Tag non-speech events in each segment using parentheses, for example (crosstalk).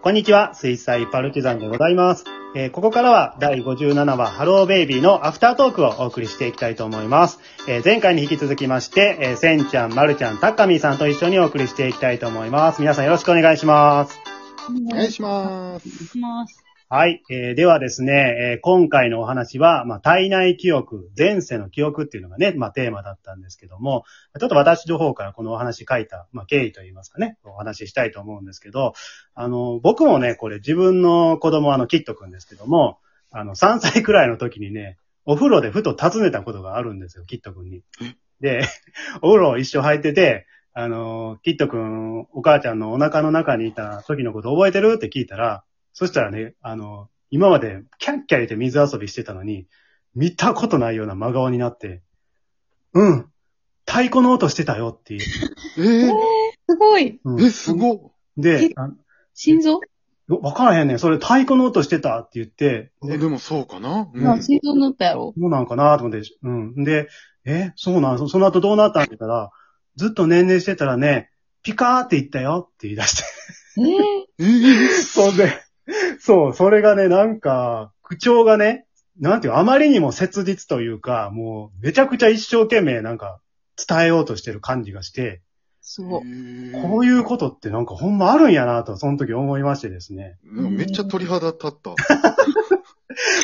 こんにちは、水彩パルチザンでございます。えーここからは第57話ハローベイビーのアフタートークをお送りしていきたいと思います。えー前回に引き続きまして、えーせんちゃん、まるちゃん、たっかみーさんと一緒にお送りしていきたいと思います。皆さんよろしくお願いします。お願いします。します。はい。えーではですね、えー今回のお話は、まあ、体内記憶、前世の記憶っていうのがね、まあ、テーマだったんですけども、ちょっと私の方からこのお話書いた、まあ、経緯といいますかね、お話ししたいと思うんですけど、あの、僕もね、これ自分の子供、あの、キットくんですけども、あの、3歳くらいの時にね、お風呂でふと尋ねたことがあるんですよ、キットくんに。で、(laughs) お風呂一緒入ってて、あの、キットくん、お母ちゃんのお腹の中にいた時のこと覚えてる？って聞いたら、そしたらね、あの、今までキャッキャ言って水遊びしてたのに、見たことないような真顔になって、うん、太鼓の音してたよっていう。えすごい。うんー、え、すごっ。で、あ心臓？わからへんねん。それ太鼓の音してたって言って、えでもそうかな？うんまあ、心臓乗ったやろ。そうなんかなと思って、うん。で、え、そうなん？そその後どうなったんって言ったら、ずっと年齢してたらね、ピカーって言ったよって言い出して。ええー、(laughs) そんで、(laughs) そう、それがね、なんか、口調がね、なんていう、あまりにも切実というか、もう、めちゃくちゃ一生懸命なんか、伝えようとしてる感じがして、すごい。こういうことってなんかほんまあるんやなと、その時思いましてですね。めっちゃ鳥肌立った。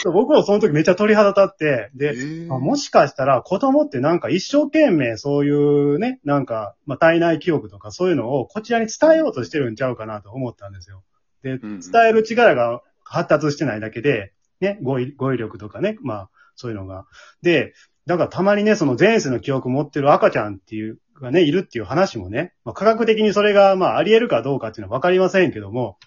そ (laughs) う僕もその時めっちゃ鳥肌立って、えで、ーあもしかしたら子供ってなんか一生懸命そういうね、なんか、まあ、体内記憶とかそういうのをこちらに伝えようとしてるんちゃうかなと思ったんですよ。で、うん伝える力が発達してないだけで、ね、語彙語彙力とかね、まあ、そういうのが。で、だからたまにね、その前世の記憶持ってる赤ちゃんっていう、がね、いるっていう話もね、まあ、科学的にそれが、まあ、あり得るかどうかっていうのはわかりませんけども、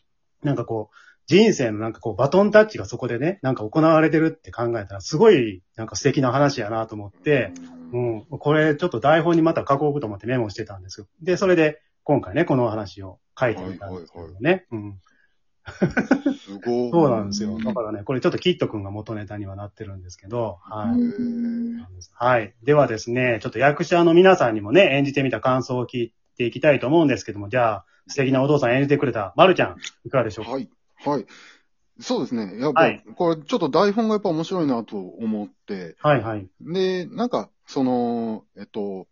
なんかこう、人生のなんかこう、バトンタッチがそこでね、なんか行われてるって考えたら、すごい、なんか素敵な話やなと思って、うん、これちょっと台本にまた書こうと思ってメモしてたんですよ。で、それで、今回ね、このお話を書いてみたんですけどね。うん。すごい。そうなんですよ。だからね、これちょっとキット君が元ネタにはなってるんですけど、はい。うんはい。ではですね、ちょっと役者の皆さんにもね、演じてみた感想を聞いていきたいと思うんですけども、じゃあ、素敵なお父さん演じてくれた、まるちゃん、いかがでしょうか？はい。はい。そうですね。やっぱ、はいこれちょっと台本がやっぱ面白いなと思って、はい、はい。で、なんか、その、えっと、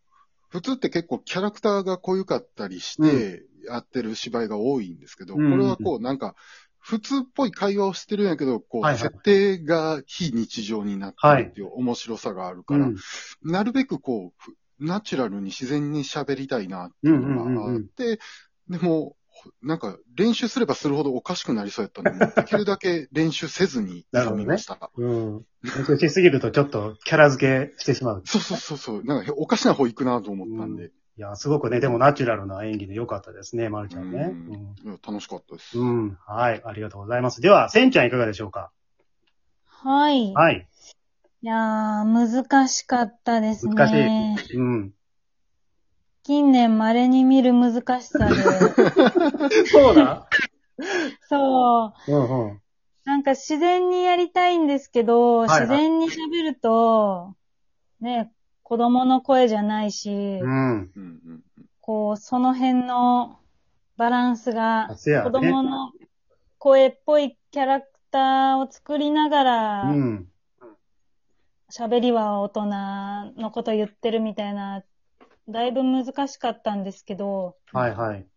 普通って結構キャラクターが濃ゆかったりして、やってる芝居が多いんですけど、うんこれはこう、なんか、普通っぽい会話をしてるんやけど、こう、設定が非日常になってるっていう面白さがあるから、うんなるべくこう、ふナチュラルに自然に喋りたいなっていうのがあって、でも、なんか練習すればするほどおかしくなりそうやったので、できるだけ練習せずに挑みました。うん。練習しすぎるとちょっとキャラ付けしてしまう。そうそうそうそう。なんかおかしな方行くなと思ったんで。いや、すごくね、でもナチュラルな演技で良かったですね、まるちゃんね。うんいや楽しかったです。うん。うん。はい、ありがとうございます。では、せんちゃんいかがでしょうか？はい。はい。いやー、難しかったですね。難しい。うん。近年稀に見る難しさで。(laughs) そうだそう。うんうん。なんか自然にやりたいんですけど、はいはい自然に喋ると、ね、子供の声じゃないし、うん。こう、その辺のバランスが、子供の声っぽいキャラクターを作りながうら、ん。喋りは大人のこと言ってるみたいな、だいぶ難しかったんですけど、はいはい。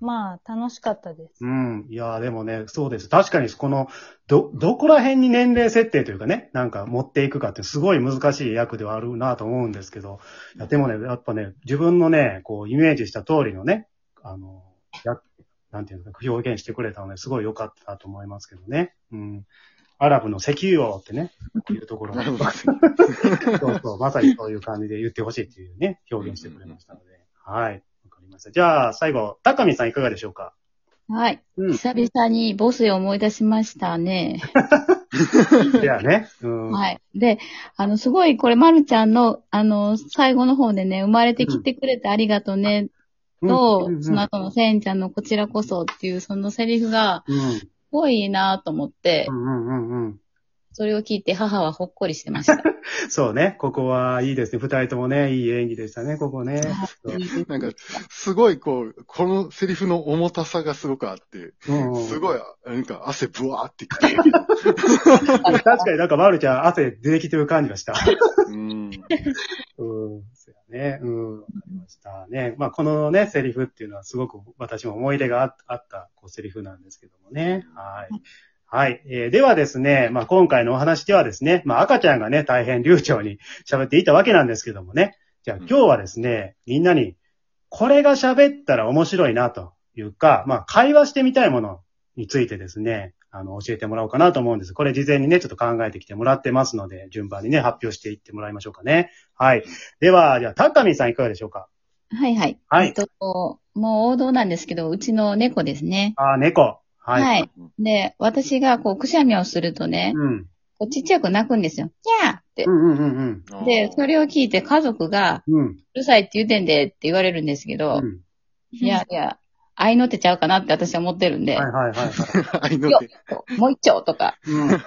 まあ、楽しかったです。うん。いやーでもね、そうです。確かに、この、ど、どこら辺に年齢設定というかね、なんか持っていくかってすごい難しい役ではあるなと思うんですけど、いやでもね、やっぱね、自分のね、こう、イメージした通りのね、あの、や、なんていうのか、表現してくれたので、すごい良かったなと思いますけどね。うん。アラブの石油王ってね、(laughs) いうところなるほど。(laughs) そうそう、まさにそういう感じで言ってほしいっていうね、表現してくれましたので。はい。ました。じゃあ、最後、高見さんいかがでしょうか？はい。うん。久々にボスを思い出しましたね。(laughs) ではね。うん。はい。で、あの、すごい、これ、まるちゃんの、あの、最後の方でね、生まれてきてくれてありがとうね、と、その後のせんちゃんのこちらこそっていう、そのセリフが、うん。すごいいいなと思ってう、んうんうんうん。それを聞いて母はほっこりしてました。(laughs) そうね。ここはいいですね。二人ともね、いい演技でしたね、ここね。なんか、すごいこう、このセリフの重たさがすごくあって、うんすごい、なんか汗ブワーってきて。(laughs) 確かになんか、まるちゃん汗出てきてる感じがした。うん。(laughs) うん。そうやね。うん。わかりましたね。まあ、このね、セリフっていうのはすごく私も思い出がああった、こう、セリフなんですけどもね。はい。はい。えーではですね、まあ、今回のお話ではですね、まあ、赤ちゃんがね、大変流暢に喋っていたわけなんですけどもね。じゃあ、今日はですね、みんなに、これが喋ったら面白いなというか、まあ、会話してみたいものについてですね、あの、教えてもらおうかなと思うんです。これ事前にね、ちょっと考えてきてもらってますので、順番にね、発表していってもらいましょうかね。はい。では、じゃあ、高見さんいかがでしょうか？はいはい。はいえっと、もう王道なんですけど、うちの猫ですね。あー、猫。はい。はい。で、私がこう、くしゃみをするとね、うん。こうちっちゃく泣くんですよ。キャーってう。んうんうんあーで、それを聞いて家族が、うん。うるさいって言うてんでって言われるんですけど、うん。いやいや、愛の手ちゃうかなって私は思ってるんで、はいはいはいはい。(laughs) 愛の手。もう一丁とか、うん。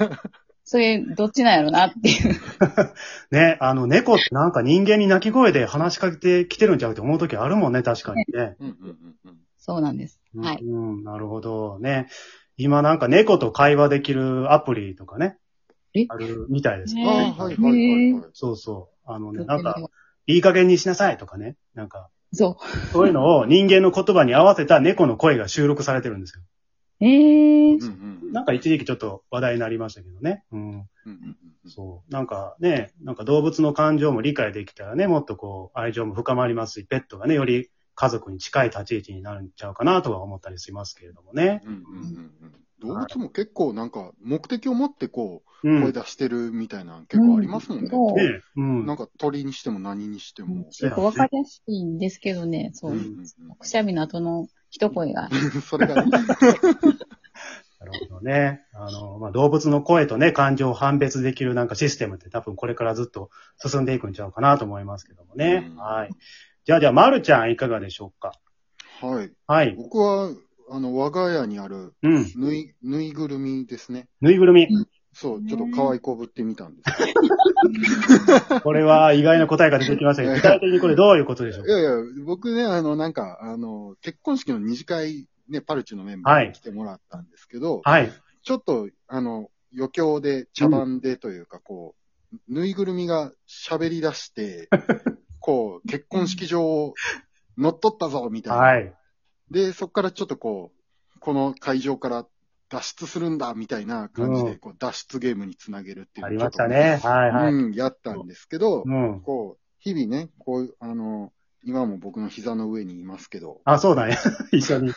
そういう、どっちなんやろなっていう。(laughs) ね、あの、猫ってなんか人間に鳴き声で話しかけてきてるんちゃうって思う時あるもんね、確かにね。うんうんうんうんそうなんです。はい。うん、なるほどね。今なんか猫と会話できるアプリとかね。え？あるみたいですねはいはいはいはい。そうそう。あのね、なんか、いい加減にしなさいとかね。なんか、そそういうのを人間の言葉に合わせた猫の声が収録されてるんですよ。う。ええうんうんうんなんか一時期ちょっと話題になりましたけどね。うん。うんうんうんそう。なんかね、なんか動物の感情も理解できたらね、もっとこう、愛情も深まりますし、ペットがね、より家族に近い立ち位置になるんちゃうかなとは思ったりしますけれどもね。うんうんうんうん動物も結構なんか目的を持ってこう、うん。声出してるみたいなの結構ありますもんね。そうねうん。なんか鳥にしても何にしても。結構わかりやすいんですけどね、そうくしゃみの後の一声が。う (laughs) んそれがね、(laughs) なるほどね。あの、まあ、動物の声とね、感情を判別できるなんかシステムって多分これからずっと進んでいくんちゃうかなと思いますけどもね。うんはい。じゃあ、じゃあ、まるちゃんいかがでしょうか？はい。はい。僕は、あの、我が家にあるうん。ぬい、ぬいぐるみですね。ぬいぐるみ？そう、ちょっと可愛こぶってみたんです。(laughs) これは意外な答えが出てきましたけど、具体的にこれどういうことでしょう？かいやいや、僕ね、あの、なんか、あの、結婚式の二次会、ね、パルチのメンバーに来てもらったんですけど、はい。ちょっと、あの、余興で、茶番でというか、こう、ぬいぐるみが喋り出して、(laughs) こう、結婚式場を乗っ取ったぞ、みたいな。はい。で、そこからちょっとこう、この会場から脱出するんだ、みたいな感じで、うんこう、脱出ゲームにつなげるっていうありましたね。はいはい。うん、やったんですけど、うん。こう、日々ね、こう、あの、今も僕の膝の上にいますけど、あ、そうだね。(laughs) 一緒に。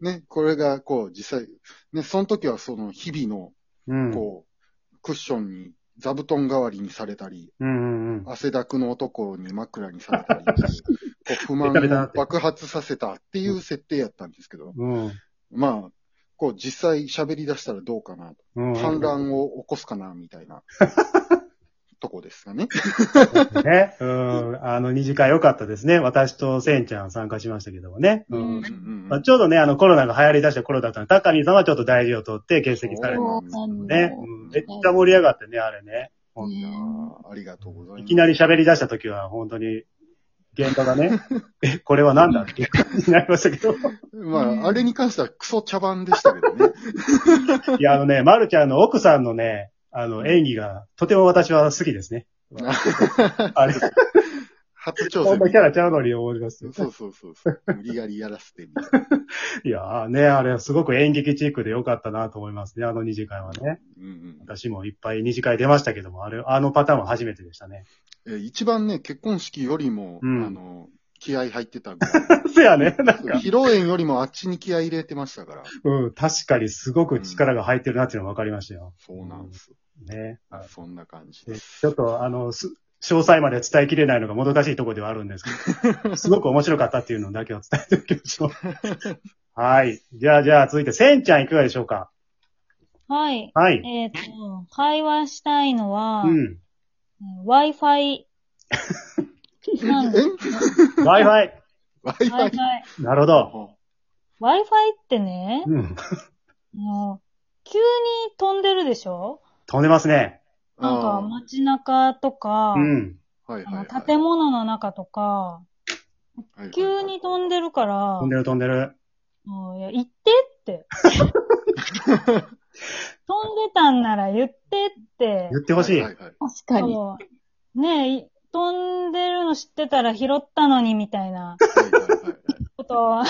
ね、これがこう、実際、ね、その時はその日々うん。の、こう、クッションに座布団代わりにされたり、うんうんうん。汗だくの男に枕にされたり (laughs) 不満を爆発させたっていう設定やったんですけど、うん。まあ、こう実際喋り出したらどうかなと、うん。反乱を起こすかな、みたいな、(laughs) とこですかね。ね。うん。あの、二次会良かったですね。私とせんちゃん参加しましたけどもね。うん。まあ、ちょうどね、あの、コロナが流行り出した頃だったので、高見さんはちょっと大事を取って欠席されたんですけどね。うん、めっちゃ盛り上がってね、あれね。いやーありがとうございます。いきなり喋り出した時は、本当に、現場がね、(laughs) え、これは何だっていう感じになりましたけど。まあ、あれに関してはクソ茶番でしたけどね。いや、あのね、まるちゃんの奥さんのね、あの、演技が、とても私は好きですね。(laughs) あれ、初挑こんな戦。キャラちゃうのに思いますよ。そうそうそうそう。無理やりやらせてみたいな。(laughs) いやーね、あれ、すごく演劇チックで良かったなと思いますね、あの二次会はね。うんうん私もいっぱい二次会出ましたけども、あれ、あのパターンは初めてでしたね。えー一番ね、結婚式よりも、うんあの、気合入ってたぐらい。(laughs) そやね、なんか、披露宴よりもあっちに気合入れてましたから。うん、確かにすごく力が入ってるなっていうのが分かりましたよ。そうなんです。ね。はいそんな感じでです。ちょっと、あの、す詳細まで伝えきれないのがもどかしいところではあるんですけど、(laughs) すごく面白かったっていうのだけを伝えておきましょう。(laughs) はい。じゃあ、じゃあ、続いて、せんちゃんいかがでしょうか？はい。はい。えっ、と、会話したいのは、うん。Wi-Fi なんで (laughs) Wi-Fi。Wi-Fi? Wi-Fi。なるほど。Wi-Fi ってね、うん。あの急に飛んでるでしょ？飛んでますね。なんかあ街中とか、うん。ーはいあの。建物の中とか、急に飛んでるから、飛んでる飛んでる。もういや、言ってって。(laughs) 飛んでたんなら言ってって言。ってほしい。はいはいはい確かに。そうねえ、い飛んでるの知ってたら拾ったのにみたいなはいはいはいはいことは、うん。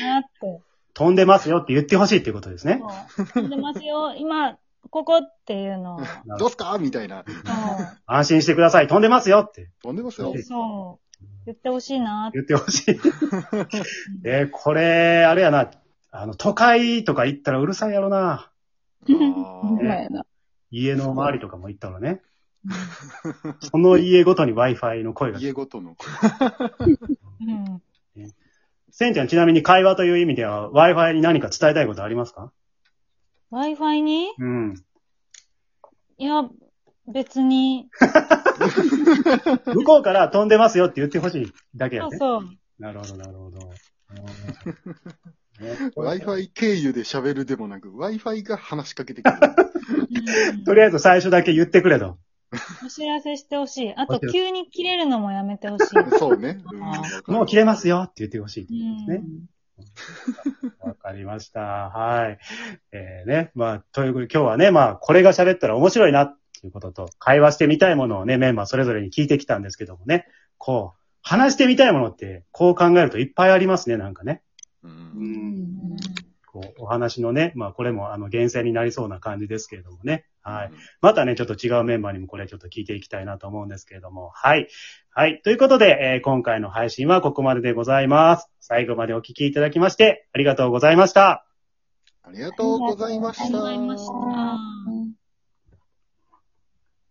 なって。飛んでますよって言ってほしいっていうことですね。そう飛んでますよ、今、ここっていうのを。どうすか？みたいな。安心してください。飛んでますよってそ飛んでますよう。。そう。言ってほしいなって。言ってほしい。(laughs) えーこれ、あれやな。あの、都会とか行ったらうるさいやろな。家の周りとかも行ったらね。その家ごとに Wi-Fi の声がー。家ごとの。うん。せんちゃんちなみに会話という意味では Wi-Fi に何か伝えたいことありますか？Wi-Fi に？うん。いや、別に。(laughs) 向こうから飛んでますよって言ってほしいだけやね。そうそう。なるほど、なるほど。(laughs) Wi-Fi 経由で喋るでもなく、Wi-Fi が話しかけてくる。うんとりあえず最初だけ言ってくれと。お知らせしてほしい。あと急に切れるのもやめてほしい。そうね。うんあもう切れますよって言ってほしいってうことですね。ん。(laughs) わかりました。はい。えー、ね。まあ、ということで今日はね、まあ、これが喋ったら面白いなっていうことと、会話してみたいものをね、メンバーそれぞれに聞いてきたんですけどもね、こう、話してみたいものって、こう考えるといっぱいありますね、なんかね。ううんん。こう、お話のね、まあ、これも、あの、厳選になりそうな感じですけれどもね。はい。またね、ちょっと違うメンバーにもこれちょっと聞いていきたいなと思うんですけれども。はい。はい。ということで、えー今回の配信はここまででございます。最後までお聞きいただきまして、ありがとうございました。ありがとうございました。ありがとうございました。